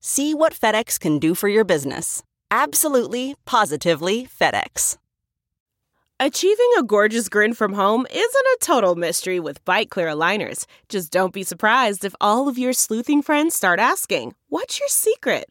See what FedEx can do for your business. Absolutely, positively FedEx. Achieving a gorgeous grin from home isn't a total mystery with Byte Clear aligners. Just don't be surprised if all of your sleuthing friends start asking, What's your secret?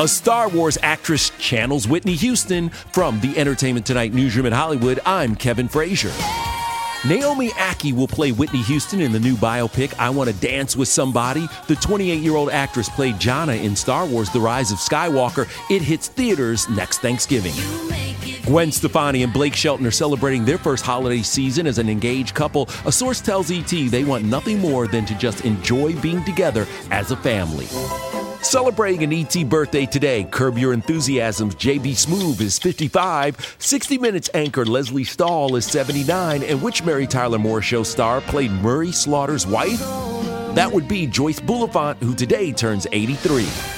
A Star Wars actress channels Whitney Houston. From the Entertainment Tonight newsroom in Hollywood, I'm Kevin Frazier. Naomi Ackie will play Whitney Houston in the new biopic I Want to Dance with Somebody. The 28 year old actress played Jannah in Star Wars The Rise of Skywalker. It hits theaters next Thanksgiving. Gwen Stefani and Blake Shelton are celebrating their first holiday season as an engaged couple. A source tells ET they want nothing more than to just enjoy being together as a family. Celebrating an ET birthday today, Curb Your Enthusiasm's JB Smoove is 55, 60 Minutes anchor Lesley Stahl is 79, and which Mary Tyler Moore show star played Murray Slaughter's wife? That would be Joyce Bulifant, who today turns 83.